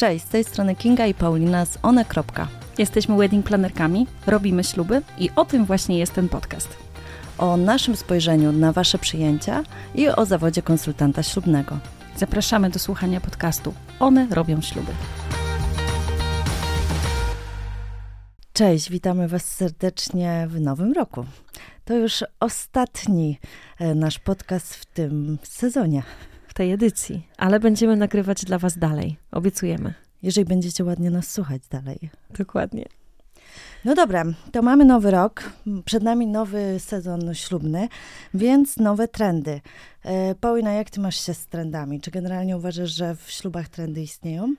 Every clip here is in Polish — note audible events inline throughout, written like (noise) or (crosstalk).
Cześć, z tej strony Kinga i Paulina z One. Jesteśmy wedding planerkami, robimy śluby i o tym właśnie jest ten podcast. O naszym spojrzeniu na Wasze przyjęcia i o zawodzie konsultanta ślubnego. Zapraszamy do słuchania podcastu One robią śluby. Cześć, witamy Was serdecznie w nowym roku. To już ostatni e, nasz podcast w tym sezonie. Tej edycji, ale będziemy nagrywać dla Was dalej. Obiecujemy. Jeżeli będziecie ładnie nas słuchać dalej. Dokładnie. No dobra, to mamy nowy rok, przed nami nowy sezon ślubny, więc nowe trendy. E, Paulina, jak ty masz się z trendami? Czy generalnie uważasz, że w ślubach trendy istnieją?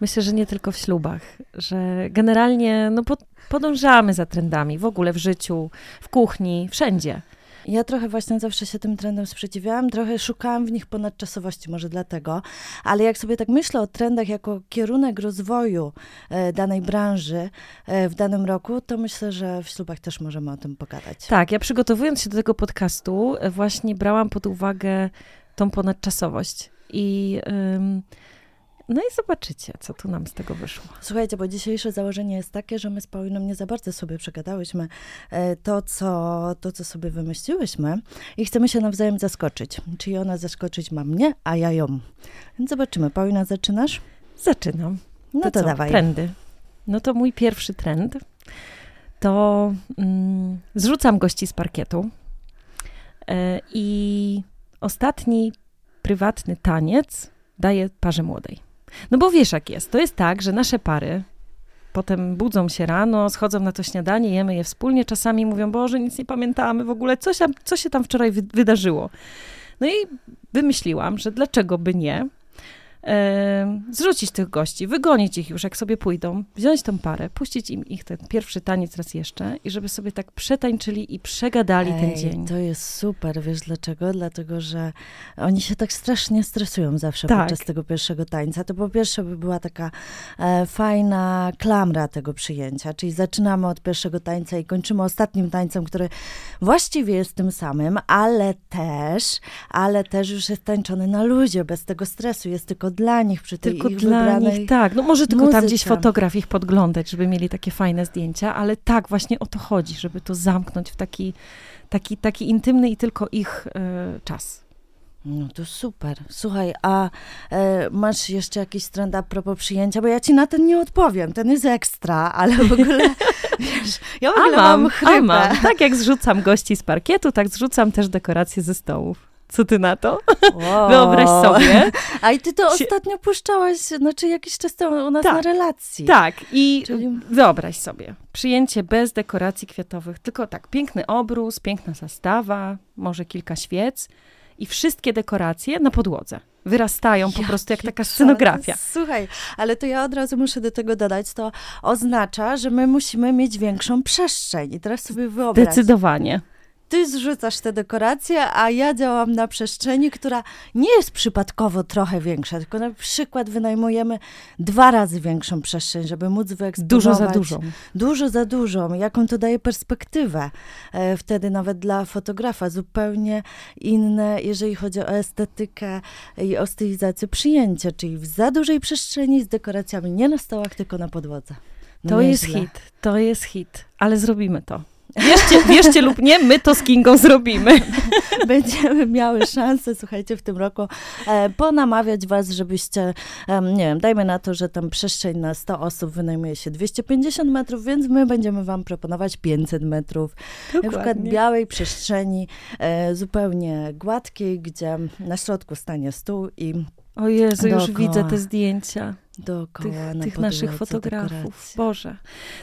Myślę, że nie tylko w ślubach, że generalnie no, podążamy za trendami w ogóle w życiu, w kuchni, wszędzie. Ja trochę właśnie zawsze się tym trendom sprzeciwiałam, trochę szukałam w nich ponadczasowości, może dlatego, ale jak sobie tak myślę o trendach jako kierunek rozwoju e, danej branży e, w danym roku, to myślę, że w ślubach też możemy o tym pogadać. Tak, ja przygotowując się do tego podcastu, e, właśnie brałam pod uwagę tą ponadczasowość i. No i zobaczycie, co tu nam z tego wyszło. Słuchajcie, bo dzisiejsze założenie jest takie, że my z Pauliną nie za bardzo sobie przegadałyśmy e, to, co, to, co sobie wymyśliłyśmy i chcemy się nawzajem zaskoczyć. Czyli ona zaskoczyć ma mnie, a ja ją. Więc zobaczymy. Paulina, zaczynasz? Zaczynam. No to, to dawaj. Trendy. No to mój pierwszy trend to mm, zrzucam gości z parkietu e, i ostatni prywatny taniec daję parze młodej. No bo wiesz jak jest. To jest tak, że nasze pary potem budzą się rano, schodzą na to śniadanie, jemy je wspólnie, czasami mówią, Boże, nic nie pamiętamy w ogóle, co się, co się tam wczoraj wydarzyło. No i wymyśliłam, że dlaczego by nie, zrzucić tych gości, wygonić ich już, jak sobie pójdą, wziąć tą parę, puścić im ich ten pierwszy taniec raz jeszcze i żeby sobie tak przetańczyli i przegadali Ej, ten dzień. To jest super, wiesz dlaczego? Dlatego, że oni się tak strasznie stresują zawsze tak. podczas tego pierwszego tańca. To po pierwsze by była taka e, fajna klamra tego przyjęcia, czyli zaczynamy od pierwszego tańca i kończymy ostatnim tańcem, który właściwie jest tym samym, ale też, ale też już jest tańczony na luzie, bez tego stresu, jest tylko dla nich przy tej tylko dla nich, tak. No może tylko muzyce. tam gdzieś fotograf ich podglądać, żeby mieli takie fajne zdjęcia, ale tak, właśnie o to chodzi, żeby to zamknąć w taki, taki, taki intymny i tylko ich y, czas. No to super. Słuchaj, a e, masz jeszcze jakiś trend a propos przyjęcia? Bo ja ci na ten nie odpowiem. Ten jest ekstra, ale w ogóle, (laughs) wiesz, ja w ogóle a mam, mam chrypę. A mam. Tak jak zrzucam gości z parkietu, tak zrzucam też dekoracje ze stołów. Co ty na to? Wow. Wyobraź sobie. A i ty to ostatnio puszczałaś, znaczy jakiś czas temu u nas tak, na relacji. Tak, i Czyli... wyobraź sobie, przyjęcie bez dekoracji kwiatowych, tylko tak, piękny obrus, piękna zastawa, może kilka świec i wszystkie dekoracje na podłodze. Wyrastają po prostu jak taka (laughs) scenografia. Słuchaj, ale to ja od razu muszę do tego dodać, to oznacza, że my musimy mieć większą przestrzeń. I teraz sobie wyobraź. Zdecydowanie ty zrzucasz te dekoracje, a ja działam na przestrzeni, która nie jest przypadkowo trochę większa, tylko na przykład wynajmujemy dwa razy większą przestrzeń, żeby móc wyeksponować. Dużo za dużą. Dużo za dużą. Jaką to daje perspektywę e, wtedy nawet dla fotografa. Zupełnie inne, jeżeli chodzi o estetykę i o stylizację przyjęcia, czyli w za dużej przestrzeni z dekoracjami nie na stołach, tylko na podłodze. To jest hit, to jest hit, ale zrobimy to. Wierzcie, wierzcie lub nie, my to z Kingą zrobimy. (laughs) Będziemy miały szansę, słuchajcie, w tym roku e, ponamawiać was, żebyście, e, nie wiem, dajmy na to, że tam przestrzeń na 100 osób wynajmuje się 250 metrów, więc my będziemy wam proponować 500 metrów. Dokładnie. Na przykład białej przestrzeni, e, zupełnie gładkiej, gdzie na środku stanie stół i o Jezu, dookoła, już widzę te zdjęcia. Dookoła, tych, tych naszych fotografów. Dekoracji. Boże.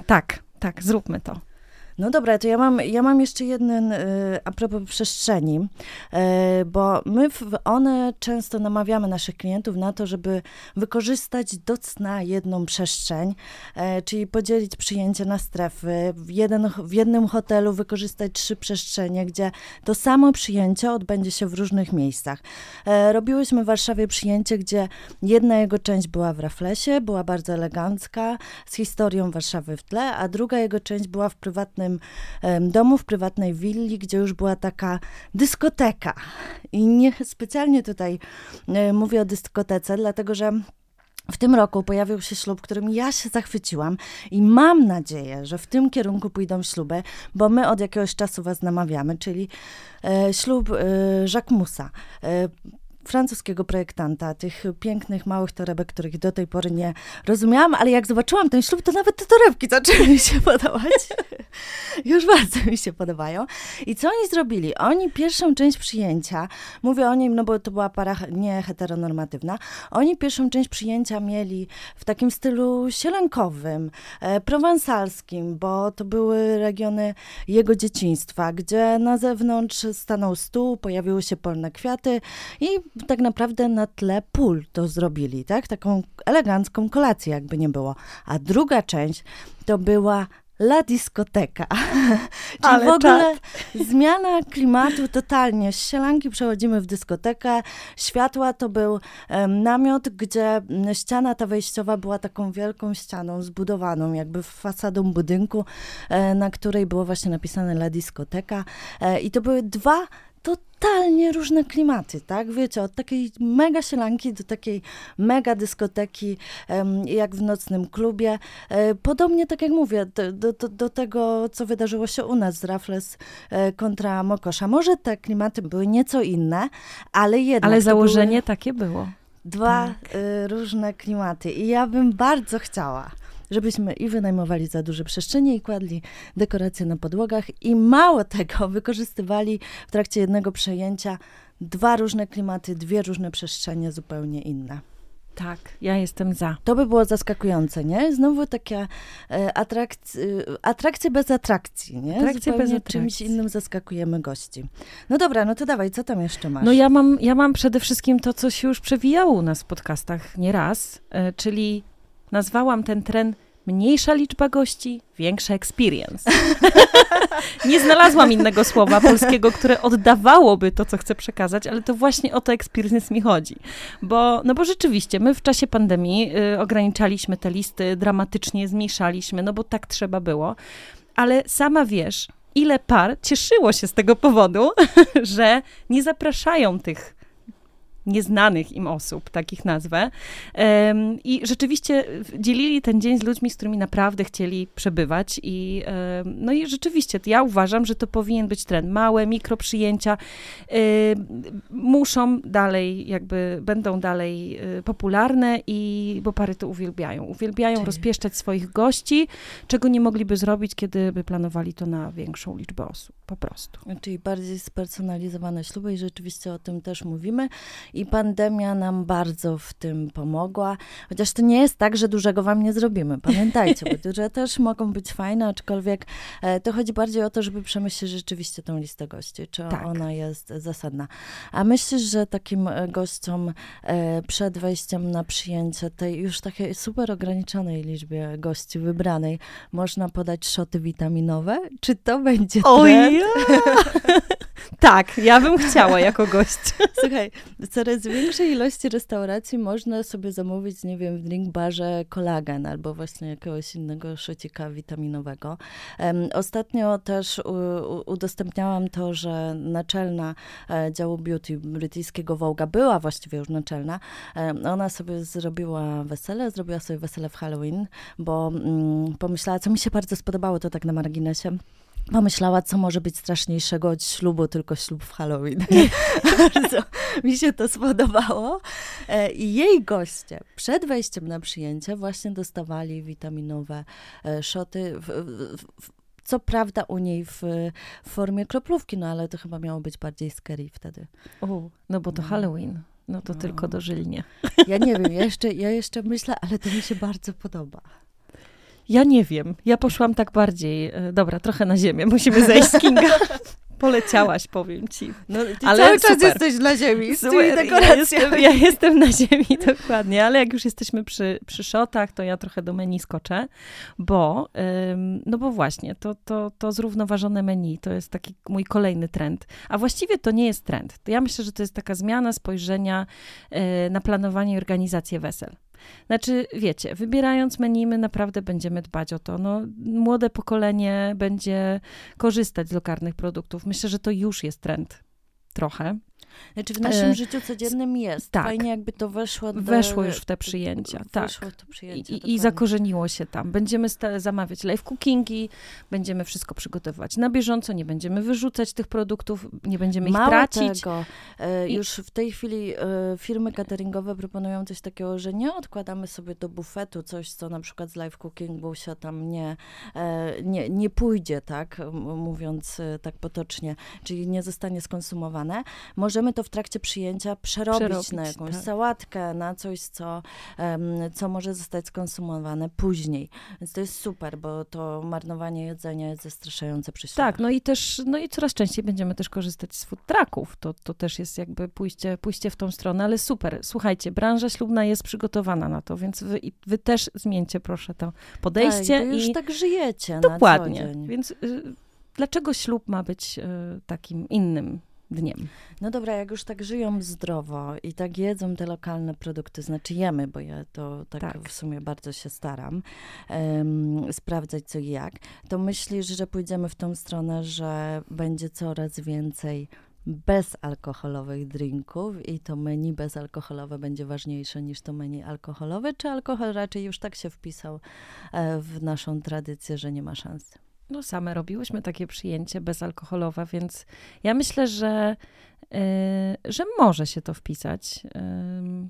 Tak, tak, zróbmy to. No dobra, to ja mam, ja mam jeszcze jeden y, a propos przestrzeni, y, bo my w one często namawiamy naszych klientów na to, żeby wykorzystać do cna jedną przestrzeń, y, czyli podzielić przyjęcie na strefy, w, jeden, w jednym hotelu wykorzystać trzy przestrzenie, gdzie to samo przyjęcie odbędzie się w różnych miejscach. Robiłyśmy w Warszawie przyjęcie, gdzie jedna jego część była w Raflesie, była bardzo elegancka, z historią Warszawy w tle, a druga jego część była w prywatnym prywatnym domu, w prywatnej willi, gdzie już była taka dyskoteka. I nie specjalnie tutaj e, mówię o dyskotece, dlatego że w tym roku pojawił się ślub, którym ja się zachwyciłam i mam nadzieję, że w tym kierunku pójdą śluby, bo my od jakiegoś czasu was namawiamy, czyli e, ślub e, Jacquemusa. E, francuskiego projektanta, tych pięknych, małych torebek, których do tej pory nie rozumiałam, ale jak zobaczyłam ten ślub, to nawet te torebki zaczęły mi się podobać. (laughs) Już bardzo mi się podobają. I co oni zrobili? Oni pierwszą część przyjęcia, mówię o nim, no bo to była para nie heteronormatywna, oni pierwszą część przyjęcia mieli w takim stylu sielankowym, e, prowansalskim, bo to były regiony jego dzieciństwa, gdzie na zewnątrz stanął stół, pojawiły się polne kwiaty i tak naprawdę na tle pól to zrobili, tak? Taką elegancką kolację, jakby nie było. A druga część to była La Discoteka. (laughs) Czyli Ale w ogóle czad. zmiana klimatu totalnie. Z sielanki przechodzimy w dyskotekę. Światła to był um, namiot, gdzie ściana ta wejściowa była taką wielką ścianą zbudowaną, jakby fasadą budynku, e, na której było właśnie napisane La Discoteka. E, I to były dwa totalnie różne klimaty, tak? Wiecie, od takiej mega sielanki do takiej mega dyskoteki, jak w nocnym klubie. E, podobnie, tak jak mówię, do, do, do tego, co wydarzyło się u nas z Raffles e, kontra Mokosza. Może te klimaty były nieco inne, ale jednak... Ale założenie takie było. Dwa tak. E, różne klimaty i ja bym bardzo chciała, żebyśmy i wynajmowali za duże przestrzenie i kładli dekoracje na podłogach i mało tego (laughs) wykorzystywali w trakcie jednego przejęcia dwa różne klimaty, dwie różne przestrzenie zupełnie inne. Tak, ja jestem za. To by było zaskakujące, nie? Znowu takie e, atrakcje, atrakcje bez atrakcji, nie? Atrakcje Zupełnie bez atrakcji. czymś innym zaskakujemy gości. No dobra, no to dawaj, co tam jeszcze masz? No ja mam, ja mam przede wszystkim to, co się już przewijało u nas w podcastach nieraz, e, czyli nazwałam ten tren mniejsza liczba gości, większa experience. (laughs) nie znalazłam innego słowa polskiego, które oddawałoby to, co chcę przekazać, ale to właśnie o to experience mi chodzi. Bo, no bo rzeczywiście, my w czasie pandemii y, ograniczaliśmy te listy, dramatycznie zmniejszaliśmy, no bo tak trzeba było. Ale sama wiesz, ile par cieszyło się z tego powodu, (laughs) że nie zapraszają tych nieznanych im osób, takich nazwę. I rzeczywiście dzielili ten dzień z ludźmi, z którymi naprawdę chcieli przebywać. I, no i rzeczywiście, ja uważam, że to powinien być trend. Małe, mikroprzyjęcia muszą dalej, jakby będą dalej y, popularne i bo pary to uwielbiają. Uwielbiają Czyli... rozpieszczać swoich gości, czego nie mogliby zrobić, kiedy by planowali to na większą liczbę osób. Po prostu. Czyli bardziej spersonalizowane śluby i rzeczywiście o tym też mówimy i pandemia nam bardzo w tym pomogła. Chociaż to nie jest tak, że dużego wam nie zrobimy. Pamiętajcie, bo duże też mogą być fajne, aczkolwiek e, to chodzi bardziej o to, żeby przemyśleć rzeczywiście tą listę gości, czy tak. ona jest zasadna. A myślisz, że takim e, gościom e, przed wejściem na przyjęcie tej już takiej super ograniczonej liczbie gości wybranej można podać szoty witaminowe? Czy to będzie trend? (laughs) tak, ja bym chciała jako gość. (laughs) Słuchaj, coraz większej ilości restauracji można sobie zamówić, nie wiem, w drink barze kolagen albo właśnie jakiegoś innego szocika witaminowego. Ostatnio też udostępniałam to, że naczelna e, działu beauty brytyjskiego Vogue'a była właściwie już naczelna. Ona sobie zrobiła wesele, zrobiła sobie wesele w Halloween, bo mm, pomyślała, co mi się bardzo spodobało, to tak na marginesie pomyślała, co może być straszniejszego od ślubu, tylko ślub w Halloween. (laughs) Bardzo mi się to spodobało. E, I jej goście przed wejściem na przyjęcie właśnie dostawali witaminowe e, szoty. W, w, co prawda u niej w, w, formie kroplówki, no ale to chyba miało być bardziej scary wtedy. O, no bo to no. Halloween. No to no. tylko dożylnie. Ja nie wiem, ja jeszcze, ja jeszcze myślę, ale to mi się bardzo podoba. Ja nie wiem. Ja poszłam tak bardziej. E, dobra, trochę na ziemię. Musimy zejść z Kinga. (laughs) Poleciałaś, powiem ci. No, ale cały czas jesteś na ziemi z tymi Ja jestem, ja jestem na ziemi, (laughs) dokładnie. Ale jak już jesteśmy przy, przy shotach, to ja trochę do menu skoczę, bo, ym, no bo właśnie, to, to, to zrównoważone menu to jest taki mój kolejny trend. A właściwie to nie jest trend. Ja myślę, że to jest taka zmiana spojrzenia y, na planowanie i organizację wesel. Znaczy, wiecie, wybierając menu, my naprawdę będziemy dbać o to. No, młode pokolenie będzie korzystać z lokalnych produktów. Myślę, że to już jest trend. Trochę. Znaczy w naszym e, życiu codziennym jest. Tak. Fajnie jakby to weszło do, Weszło już w te przyjęcia, tak. Weszło w to przyjęcia, I, I, zakorzeniło się tam. Będziemy zamawiać live cookingi, będziemy wszystko przygotowywać na bieżąco, nie będziemy wyrzucać tych produktów, nie będziemy ich Mało tracić. Tego. E, już w tej chwili e, firmy cateringowe proponują coś takiego, że nie odkładamy sobie do bufetu coś, co na przykład z live cookingu się tam nie, e, nie, nie pójdzie, tak, mówiąc e, tak potocznie, czyli nie zostanie skonsumowane. Możemy to w trakcie przyjęcia przerobić, przerobić na jakąś tak. sałatkę, na coś, co, co może zostać skonsumowane później. Więc to jest super, bo to marnowanie jedzenia jest zastraszające przy sobie. Tak, no i też, no i coraz częściej będziemy też korzystać z food trucków. To, to też jest jakby pójście, pójście w tą stronę, ale super. Słuchajcie, branża ślubna jest przygotowana na to, więc wy, wy też zmieńcie proszę to podejście. Tak, już i tak żyjecie Dokładnie. na co dzień. Więc y, dlaczego ślub ma być y, takim innym dniem. No dobra, jak już tak żyją zdrowo i tak jedzą te lokalne produkty, znaczy jemy, bo ja to tak, tak. w sumie bardzo się staram um, sprawdzać co i jak, to myślisz, że pójdziemy w tą stronę, że będzie coraz więcej bezalkoholowych drinków i to menu bezalkoholowe będzie ważniejsze niż to menu alkoholowe, czy alkohol raczej już tak się wpisał e, w naszą tradycję, że nie ma szans? No same robiłyśmy takie przyjęcie bezalkoholowe, więc ja myślę, że, yy, że może się to wpisać. Yy.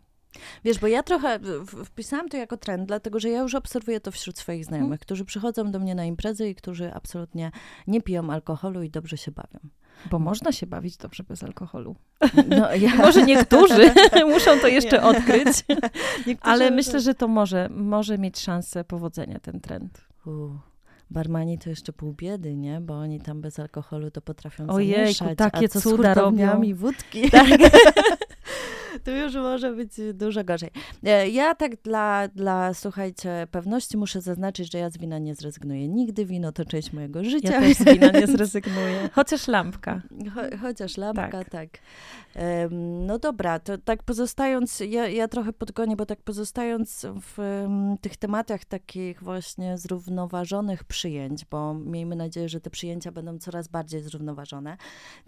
Wiesz, bo ja trochę wpisałam to jako trend, dlatego że ja już obserwuję to wśród swoich znajomych, hmm. którzy przychodzą do mnie na imprezy i którzy absolutnie nie piją alkoholu i dobrze się bawią. Bo można się bawić dobrze bez alkoholu. No, ja... (laughs) może niektórzy (laughs) muszą to jeszcze odkryć, (laughs) ale myślę, że to może, może mieć szansę powodzenia ten trend. Uh barmani to jeszcze pół biedy, nie? Bo oni tam bez alkoholu to potrafią Ojejku, zamieszać. takie a co cuda z robią. wódki. Tak. (laughs) tu już może być dużo gorzej. E, ja tak dla, dla, słuchajcie, pewności muszę zaznaczyć, że ja z wina nie zrezygnuję. Nigdy wino to część mojego życia. Ja też z wina nie (laughs) zrezygnuję. Chociaż lampka. Cho, chociaż lampka, tak. tak. Um, no dobra, to tak pozostając, ja, ja trochę podgonię, bo tak pozostając w um, tych tematach takich właśnie zrównoważonych przyjęć, bo miejmy nadzieję, że te przyjęcia będą coraz bardziej zrównoważone,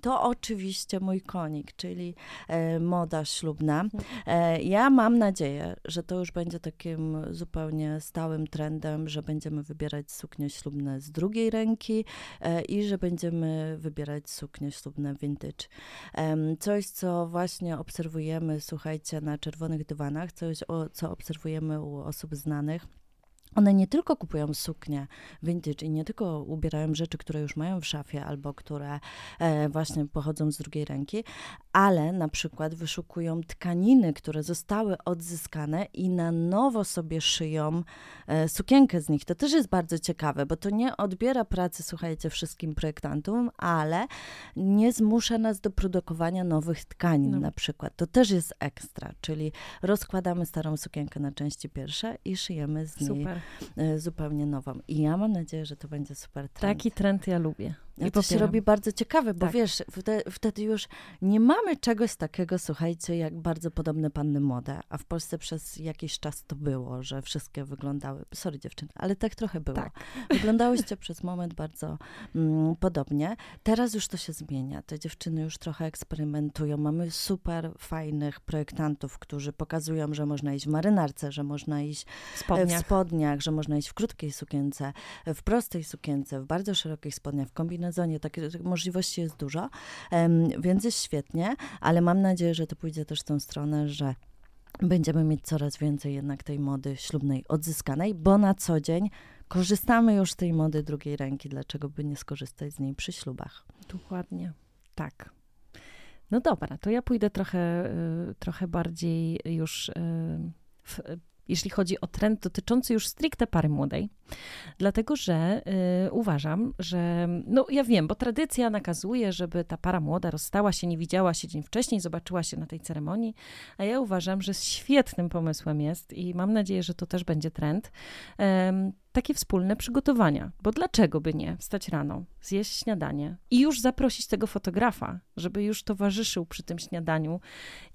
to oczywiście mój konik, czyli e, moda ślubna. E, ja mam nadzieję, że to już będzie takim zupełnie stałym trendem, że będziemy wybierać suknie ślubne z drugiej ręki e, i że będziemy wybierać suknie ślubne vintage. Coś, co właśnie obserwujemy, słuchajcie, na czerwonych dywanach, coś, co obserwujemy u osób znanych one nie tylko kupują suknie vintage i nie tylko ubierają rzeczy, które już mają w szafie albo które e, właśnie pochodzą z drugiej ręki, ale na przykład wyszukują tkaniny, które zostały odzyskane i na nowo sobie szyją e, sukienkę z nich. To też jest bardzo ciekawe, bo to nie odbiera pracy, słuchajcie, wszystkim projektantom, ale nie zmusza nas do produkowania nowych tkanin no. na przykład. To też jest ekstra, czyli rozkładamy starą sukienkę na części pierwsze i szyjemy z niej Super. E, zupełnie nową. I ja mam nadzieję, że to będzie super trend. Taki trend ja lubię. I to się robi bardzo ciekawe, bo tak. wiesz, wtedy, wtedy, już nie mamy czegoś takiego, słuchajcie, jak bardzo podobne panny młode, a w Polsce przez jakiś czas to było, że wszystkie wyglądały, sorry dziewczyny, ale tak trochę było. Tak. (laughs) Wyglądałyście przez moment bardzo mm, podobnie. Teraz już to się zmienia. Te dziewczyny już trochę eksperymentują. Mamy super fajnych projektantów, którzy pokazują, że można iść w marynarce, że można iść spodniach. w spodniach, że można iść w krótkiej sukience, w prostej sukience, w bardzo szerokich spodniach, w kombinacji kombinazonie. Takich możliwości jest dużo, więc jest świetnie, ale mam nadzieję, że to pójdzie też w tą stronę, że będziemy mieć coraz więcej jednak tej mody ślubnej odzyskanej, bo na co dzień korzystamy już z tej mody drugiej ręki. Dlaczego by nie skorzystać z niej przy ślubach? Dokładnie, tak. No dobra, to ja pójdę trochę, y, trochę bardziej już y, w jeśli chodzi o trend dotyczący już stricte pary młodej, dlatego że y, uważam, że, no ja wiem, bo tradycja nakazuje, żeby ta para młoda rozstała się, nie widziała się dzień wcześniej, zobaczyła się na tej ceremonii, a ja uważam, że świetnym pomysłem jest i mam nadzieję, że to też będzie trend, takie wspólne przygotowania. Bo dlaczego by nie wstać rano, zjeść śniadanie i już zaprosić tego fotografa, żeby już towarzyszył przy tym śniadaniu.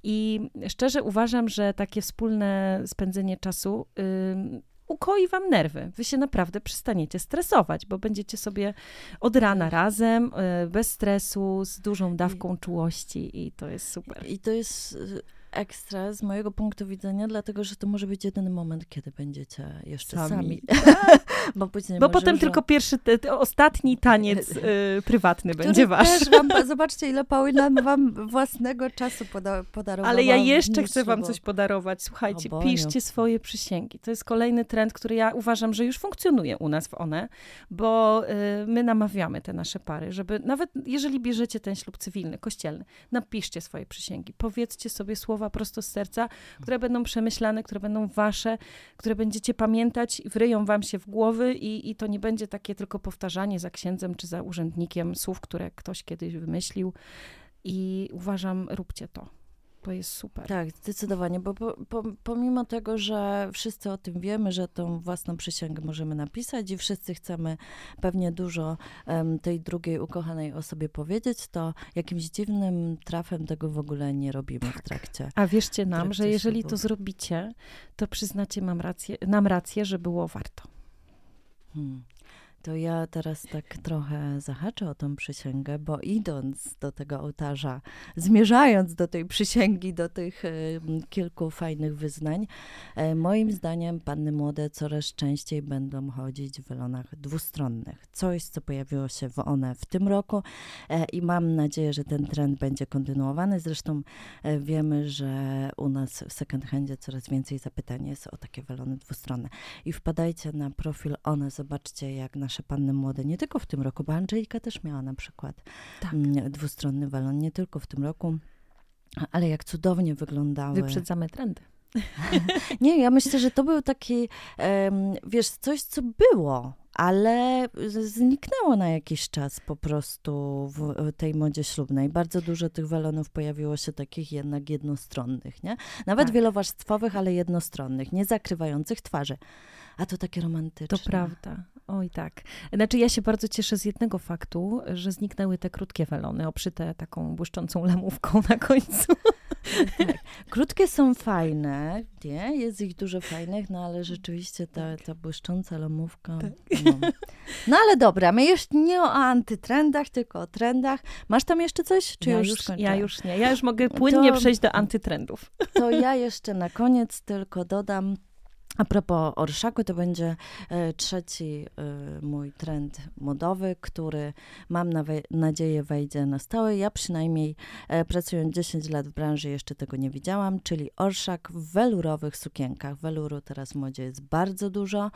I szczerze uważam, że takie wspólne spędzenie czasu. Yy, ukoi wam nerwy. Wy się naprawdę przestaniecie stresować, bo będziecie sobie od rana razem, e, bez stresu, z dużą dawką czułości i to jest super. I to jest y, ekstra z mojego punktu widzenia, dlatego że to może być jedyny moment, kiedy będziecie jeszcze Sami. sami. (laughs) Bo później Bo może potem już- tylko pierwszy, te, te ostatni taniec e, (laughs) prywatny który będzie wasz. Wam, (laughs) zobaczcie, ile Paulina wam własnego czasu poda, podarowała. Ale ja jeszcze chcę wam coś podarować. Słuchajcie, piszcie swoje przysięgi. To jest kolejny trend, który ja uważam, że już funkcjonuje u nas w ONE, bo y, my namawiamy te nasze pary, żeby nawet jeżeli bierzecie ten ślub cywilny, kościelny, napiszcie swoje przysięgi. Powiedzcie sobie słowa prosto z serca, które będą przemyślane, które będą wasze, które będziecie pamiętać, wryją wam się w głowy i, i to nie będzie takie tylko powtarzanie za księdzem czy za urzędnikiem słów, które ktoś kiedyś wymyślił. I uważam, róbcie to. To jest super. Tak, zdecydowanie, bo po, po, pomimo tego, że wszyscy o tym wiemy, że tą własną przysięgę możemy napisać i wszyscy chcemy pewnie dużo em, tej drugiej ukochanej osobie powiedzieć, to jakimś dziwnym trafem tego w ogóle nie robimy Tak. w trakcie. A wierzcie nam, że jeżeli ślubu. to zrobicie, to przyznacie mam rację, nam rację, że było warto. Hmm. To ja teraz tak trochę zahaczę o tą przysięgę, bo idąc do tego ołtarza, zmierzając do tej przysięgi, do tych em, kilku fajnych wyznań, e, moim zdaniem panny młode coraz częściej będą chodzić w welonach dwustronnych. Coś, co pojawiło się w one w tym roku e, i mam nadzieję, że ten trend będzie kontynuowany. Zresztą wiemy, że u nas w second handzie coraz więcej zapytań jest o takie welony dwustronne. I wpadajcie na profil one, zobaczcie jak nasze panny młode, nie tylko w tym roku, bo Angelika też miała na przykład Tak. mm, dwustronny welon, nie tylko w tym roku, ale jak cudownie wyglądały. Wyprzedzamy trendy. (laughs) Nie, ja myślę, że to był taki, wiesz, coś, co było, ale zniknęło na jakiś czas po prostu w tej modzie ślubnej. Bardzo dużo tych welonów pojawiło się takich jednak jednostronnych, nie? Nawet Tak. wielowarstwowych, ale jednostronnych, nie zakrywających twarzy. A to takie romantyczne. To prawda. Oj tak. Znaczy ja się bardzo cieszę z jednego faktu, że zniknęły te krótkie welony, obszyte taką błyszczącą lamówką na końcu. (laughs) Tak. Krótkie są fajne, nie? Jest ich dużo fajnych, no ale rzeczywiście ta, ta błyszcząca lamówka. No. no ale dobra, my jeszcze nie o antytrendach, tylko o trendach. Masz tam jeszcze coś? Czy ja, już, już, ja już nie. Ja już mogę płynnie To- przejść do antytrendów. To ja jeszcze na koniec tylko dodam. A propos orszaku, to będzie e, trzeci e, mój trend modowy, który mam nadzieję wejdzie na stałe. Ja przynajmniej e, pracując 10 lat w branży jeszcze tego nie widziałam, czyli orszak w welurowych sukienkach. Weluru teraz w modzie jest bardzo dużo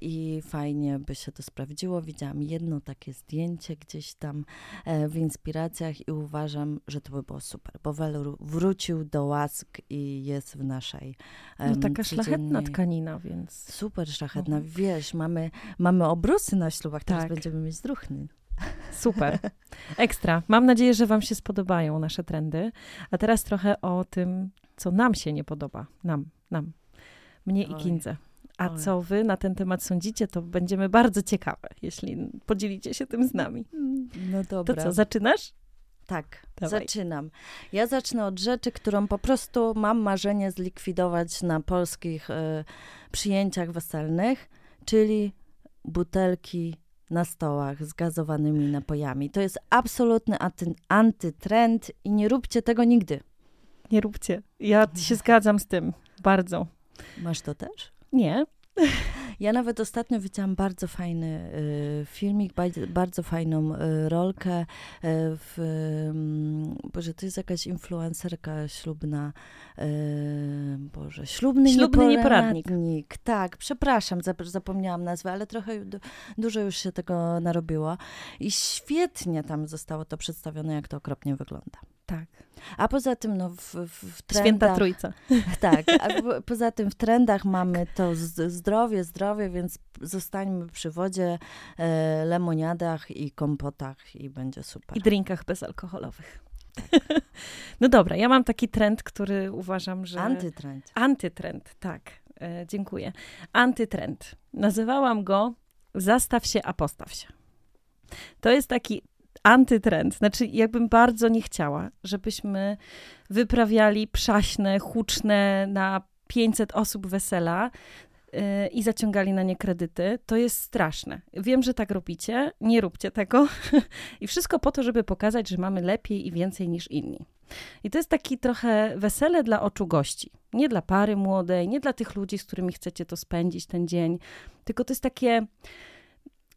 i fajnie by się to sprawdziło. Widziałam jedno takie zdjęcie gdzieś tam w inspiracjach i uważam, że to by było super, bo welur wrócił do łask i jest w naszej No taka szlachetna więc Super szlachetna, Mhm. wiesz, mamy, mamy obrusy na ślubach, teraz Tak. będziemy mieć druhny. super. Ekstra. Mam nadzieję, że wam się spodobają nasze trendy. A teraz trochę o tym, co nam się nie podoba. Nam, nam. Mnie i Oj. Kindze. A Oj. co wy na ten temat sądzicie, to będziemy bardzo ciekawe, jeśli podzielicie się tym z nami. No To dobra. co, zaczynasz? Tak, Dawaj. zaczynam. Ja zacznę od rzeczy, którą po prostu mam marzenie zlikwidować na polskich e, przyjęciach weselnych, czyli butelki na stołach z gazowanymi napojami. To jest absolutny anty, antytrend i nie róbcie tego nigdy. Nie róbcie. Ja się zgadzam z tym. Bardzo. Masz to też? Nie. (laughs) Ja nawet ostatnio widziałam bardzo fajny y, filmik, baj- bardzo fajną y, rolkę y, w, y, Boże, to jest jakaś influencerka ślubna, y, Boże, ślubny, Ślubny nieporadnik. nieporadnik. Tak, przepraszam, zap- zapomniałam nazwę, ale trochę du- dużo już się tego narobiło i świetnie tam zostało to przedstawione, jak to okropnie wygląda. Tak. A poza tym, no, w, w, trendach... Święta Trójca. (laughs) Tak, a po- poza tym w trendach mamy to zdrowie, zdrowie, więc zostańmy przy wodzie, e, lemoniadach i kompotach i będzie super. I drinkach bezalkoholowych. (laughs) No dobra, ja mam taki trend, który uważam, że... Antytrend. Antytrend, tak. E, dziękuję. Antytrend. Nazywałam go Zastaw się, a postaw się. To jest taki antytrend. Znaczy, jakbym bardzo nie chciała, żebyśmy wyprawiali przaśne, huczne na 500 osób wesela, y, i zaciągali na nie kredyty, to jest straszne. Wiem, że tak robicie, nie róbcie tego. (laughs) I wszystko po to, żeby pokazać, że mamy lepiej i więcej niż inni. I to jest taki trochę wesele dla oczu gości. Nie dla pary młodej, nie dla tych ludzi, z którymi chcecie to spędzić ten dzień, tylko to jest takie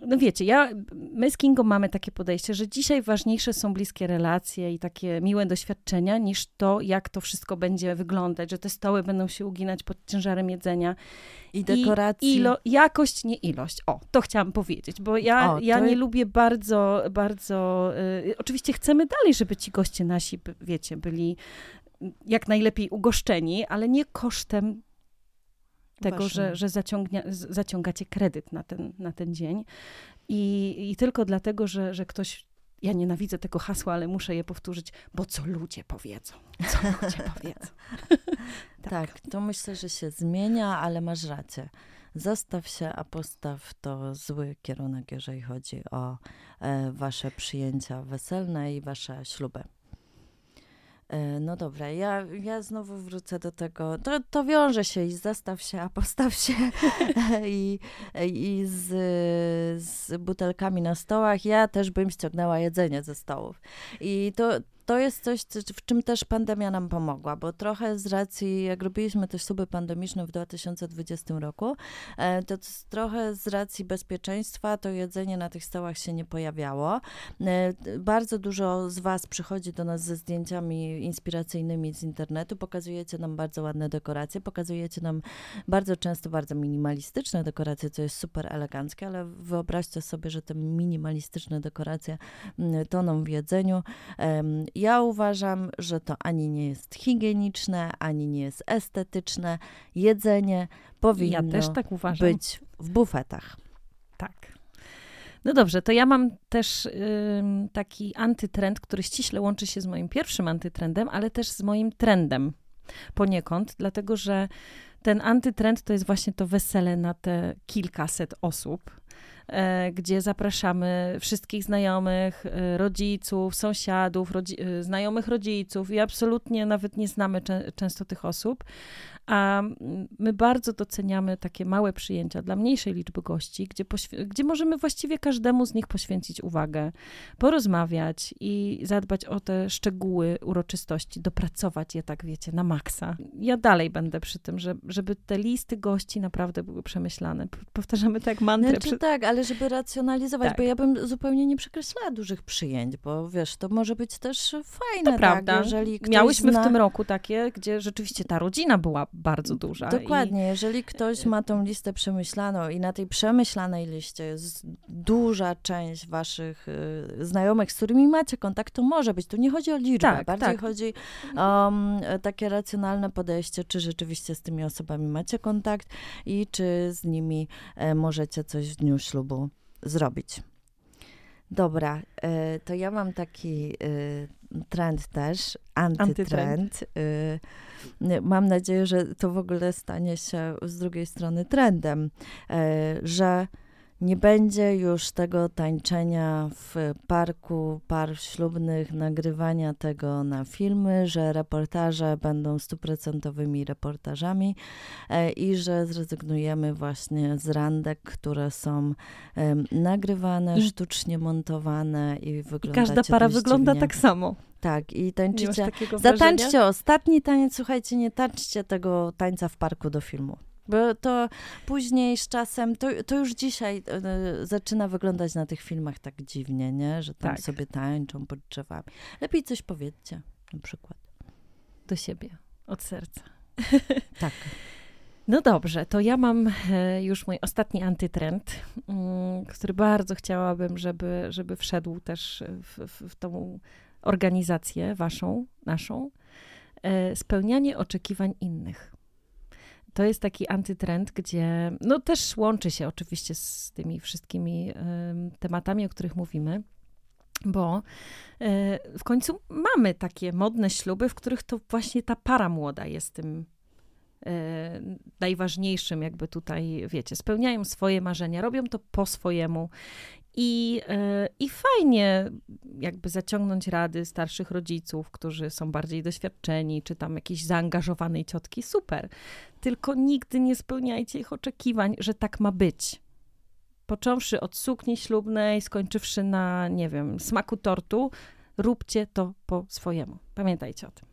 no wiecie, ja, my z Kingą mamy takie podejście, że dzisiaj ważniejsze są bliskie relacje i takie miłe doświadczenia, niż to, jak to wszystko będzie wyglądać, że te stoły będą się uginać pod ciężarem jedzenia. I dekoracji. I ilo, jakość, nie ilość. O, to chciałam powiedzieć, bo ja, O, ja nie je- lubię bardzo, bardzo... Y, oczywiście chcemy dalej, żeby ci goście nasi, wiecie, byli jak najlepiej ugoszczeni, ale nie kosztem tego, że, że zaciągnia, zaciągacie kredyt na ten, na ten dzień. I, I tylko dlatego, że, że ktoś. Ja nienawidzę tego hasła, ale muszę je powtórzyć, bo co ludzie powiedzą? Co ludzie (laughs) powiedzą? Tak. to myślę, że się zmienia, ale masz rację. Zostaw się, a postaw to zły kierunek, jeżeli chodzi o e, wasze przyjęcia weselne i wasze śluby. E, No dobra, ja, ja znowu wrócę do tego. To, to wiąże się i zastaw się, a postaw się (laughs) i, i z, z butelkami na stołach. Ja też bym ściągnęła jedzenie ze stołów. I to, to jest coś, co- w czym też pandemia nam pomogła, bo trochę z racji, jak robiliśmy te śluby pandemiczne w 2020 roku, e, to trochę z racji bezpieczeństwa to jedzenie na tych stołach się nie pojawiało. E, Bardzo dużo z Was przychodzi do nas ze zdjęciami inspiracyjnymi z internetu, pokazujecie nam bardzo ładne dekoracje, pokazujecie nam bardzo często bardzo minimalistyczne dekoracje, co jest super eleganckie, ale wyobraźcie sobie, że te minimalistyczne dekoracje mm, toną w jedzeniu. Ja uważam, że to ani nie jest higieniczne, ani nie jest estetyczne. Jedzenie powinno Ja też tak być w bufetach. Tak. No dobrze, to ja mam też taki antytrend, który ściśle łączy się z moim pierwszym antytrendem, ale też z moim trendem poniekąd, dlatego że ten antytrend to jest właśnie to wesele na te kilkaset osób, gdzie zapraszamy wszystkich znajomych, e, rodziców, sąsiadów, rodzi- e, znajomych rodziców i absolutnie nawet nie znamy często tych osób, a my bardzo doceniamy takie małe przyjęcia dla mniejszej liczby gości, gdzie, gdzie możemy właściwie każdemu z nich poświęcić uwagę, porozmawiać i zadbać o te szczegóły uroczystości, dopracować je, tak wiecie, na maksa. Ja dalej będę przy tym, że, żeby te listy gości naprawdę były przemyślane. Powtarzamy tak jak mantrę. Znaczy przy... tak, ale żeby racjonalizować, Tak. bo ja bym zupełnie nie przekreślała dużych przyjęć, bo wiesz, to może być też fajne, To prawda. tak? Jeżeli ktoś Miałyśmy zna... w tym roku takie, gdzie rzeczywiście ta rodzina była bardzo duża. Dokładnie, jeżeli ktoś ma tą listę przemyślaną i na tej przemyślanej liście jest duża część waszych y, znajomych, z którymi macie kontakt, to może być. Tu nie chodzi o liczbę, Tak, bardziej tak. chodzi o um, takie racjonalne podejście, czy rzeczywiście z tymi osobami macie kontakt i czy z nimi e, możecie coś w dniu ślubu zrobić. Dobra, e, to ja mam taki e, trend też, antytrend. E, Mam nadzieję, że to w ogóle stanie się z drugiej strony trendem, e, że nie będzie już tego tańczenia w parku par ślubnych, nagrywania tego na filmy, że reportaże będą stuprocentowymi reportażami e, i że zrezygnujemy właśnie z randek, które są nagrywane, I- sztucznie montowane i wyglądacie każda para wygląda tak samo. Tak, i tańczycie wrażenia? Zatańczcie ostatni taniec, słuchajcie, nie tańczcie tego tańca w parku do filmu. Bo to później z czasem, to, to już dzisiaj e, zaczyna wyglądać na tych filmach tak dziwnie, nie? Że tam Tak. sobie tańczą pod drzewami. Lepiej coś powiedzcie, na przykład. Do siebie, od serca. (laughs) Tak. No dobrze, to ja mam e, już mój ostatni antytrend, mm, który bardzo chciałabym, żeby, żeby wszedł też w, w, w tą organizację waszą, naszą. Spełnianie oczekiwań innych. To jest taki antytrend, gdzie no też łączy się oczywiście z tymi wszystkimi em, tematami, o których mówimy, bo e, w końcu mamy takie modne śluby, w których to właśnie ta para młoda jest tym e, najważniejszym, jakby tutaj, wiecie, spełniają swoje marzenia, robią to po swojemu I, e, I fajnie jakby zaciągnąć rady starszych rodziców, którzy są bardziej doświadczeni, czy tam jakiejś zaangażowanej ciotki, super. Tylko nigdy nie spełniajcie ich oczekiwań, że tak ma być. Począwszy od sukni ślubnej, skończywszy na, nie wiem, smaku tortu, róbcie to po swojemu. Pamiętajcie o tym.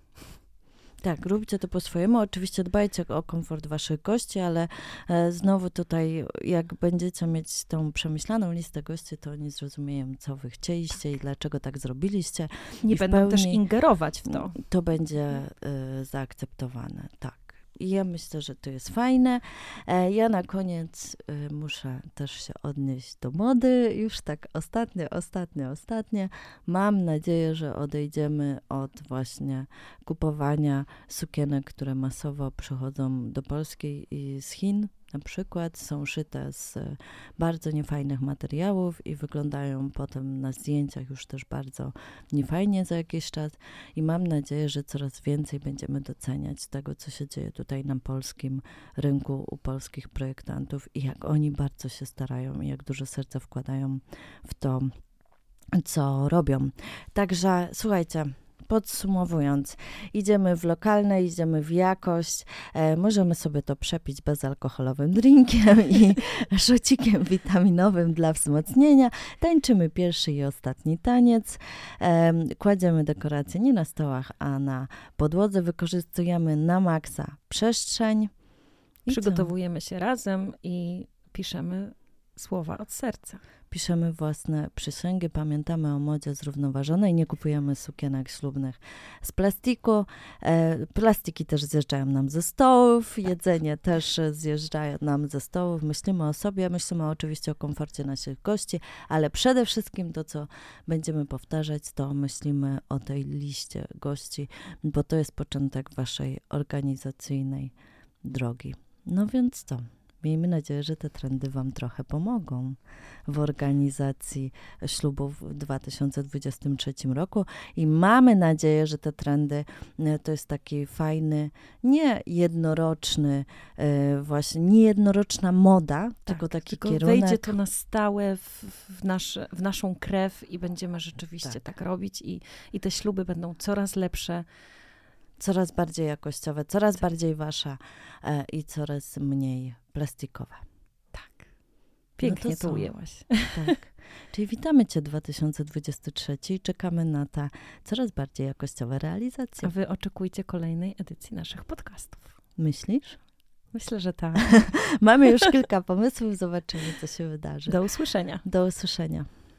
Tak, róbcie to po swojemu. Oczywiście dbajcie o komfort waszych gości, ale e, znowu tutaj, jak będziecie mieć tą przemyślaną listę gości, to oni zrozumieją, co wy chcieliście i dlaczego tak zrobiliście. Nie będą też ingerować w to. To będzie e, zaakceptowane, tak. I ja myślę, że to jest fajne. E, ja na koniec e, muszę też się odnieść do mody. Już tak ostatnie, ostatnie, ostatnie. Mam nadzieję, że odejdziemy od właśnie kupowania sukienek, które masowo przychodzą do Polski i z Chin na przykład są szyte z e, bardzo niefajnych materiałów i wyglądają potem na zdjęciach już też bardzo niefajnie za jakiś czas i mam nadzieję, że coraz więcej będziemy doceniać tego, co się dzieje tutaj na polskim rynku u polskich projektantów i jak oni bardzo się starają i jak dużo serca wkładają w to, co robią. Także słuchajcie, Podsumowując, idziemy w lokalne, idziemy w jakość. E, możemy sobie to przepić bezalkoholowym drinkiem i (laughs) szocikiem witaminowym dla wzmocnienia. Tańczymy pierwszy i ostatni taniec. E, kładziemy dekoracje nie na stołach, a na podłodze. Wykorzystujemy na maksa przestrzeń. Przygotowujemy się razem i piszemy słowa od serca. Piszemy własne przysięgi, pamiętamy o modzie zrównoważonej, nie kupujemy sukienek ślubnych z plastiku. E, plastiki też zjeżdżają nam ze stołów, tak. jedzenie też zjeżdża nam ze stołów. Myślimy o sobie, myślimy oczywiście o komforcie naszych gości, ale przede wszystkim to, co będziemy powtarzać, to myślimy o tej liście gości, bo to jest początek waszej organizacyjnej drogi. No więc co? Miejmy nadzieję, że te trendy Wam trochę pomogą w organizacji ślubów w 2023 roku. I mamy nadzieję, że te trendy e, to jest taki fajny, nie jednoroczny, e, właśnie nie jednoroczna moda, tak, tylko taki tylko kierunek. wejdzie to na stałe w, w, nasze, w naszą krew i będziemy rzeczywiście tak, tak robić i, i te śluby będą coraz lepsze. Coraz bardziej jakościowe, coraz bardziej wasza e, i coraz mniej plastikowe. Tak. Pięknie no to, to ujęłaś. (laughs) Tak. Czyli witamy Cię 2023 i czekamy na te coraz bardziej jakościowe realizacje. A Wy oczekujcie kolejnej edycji naszych podcastów. Myślisz? Myślę, że tak. (laughs) Mamy już kilka pomysłów, zobaczymy, co się wydarzy. Do usłyszenia. Do usłyszenia.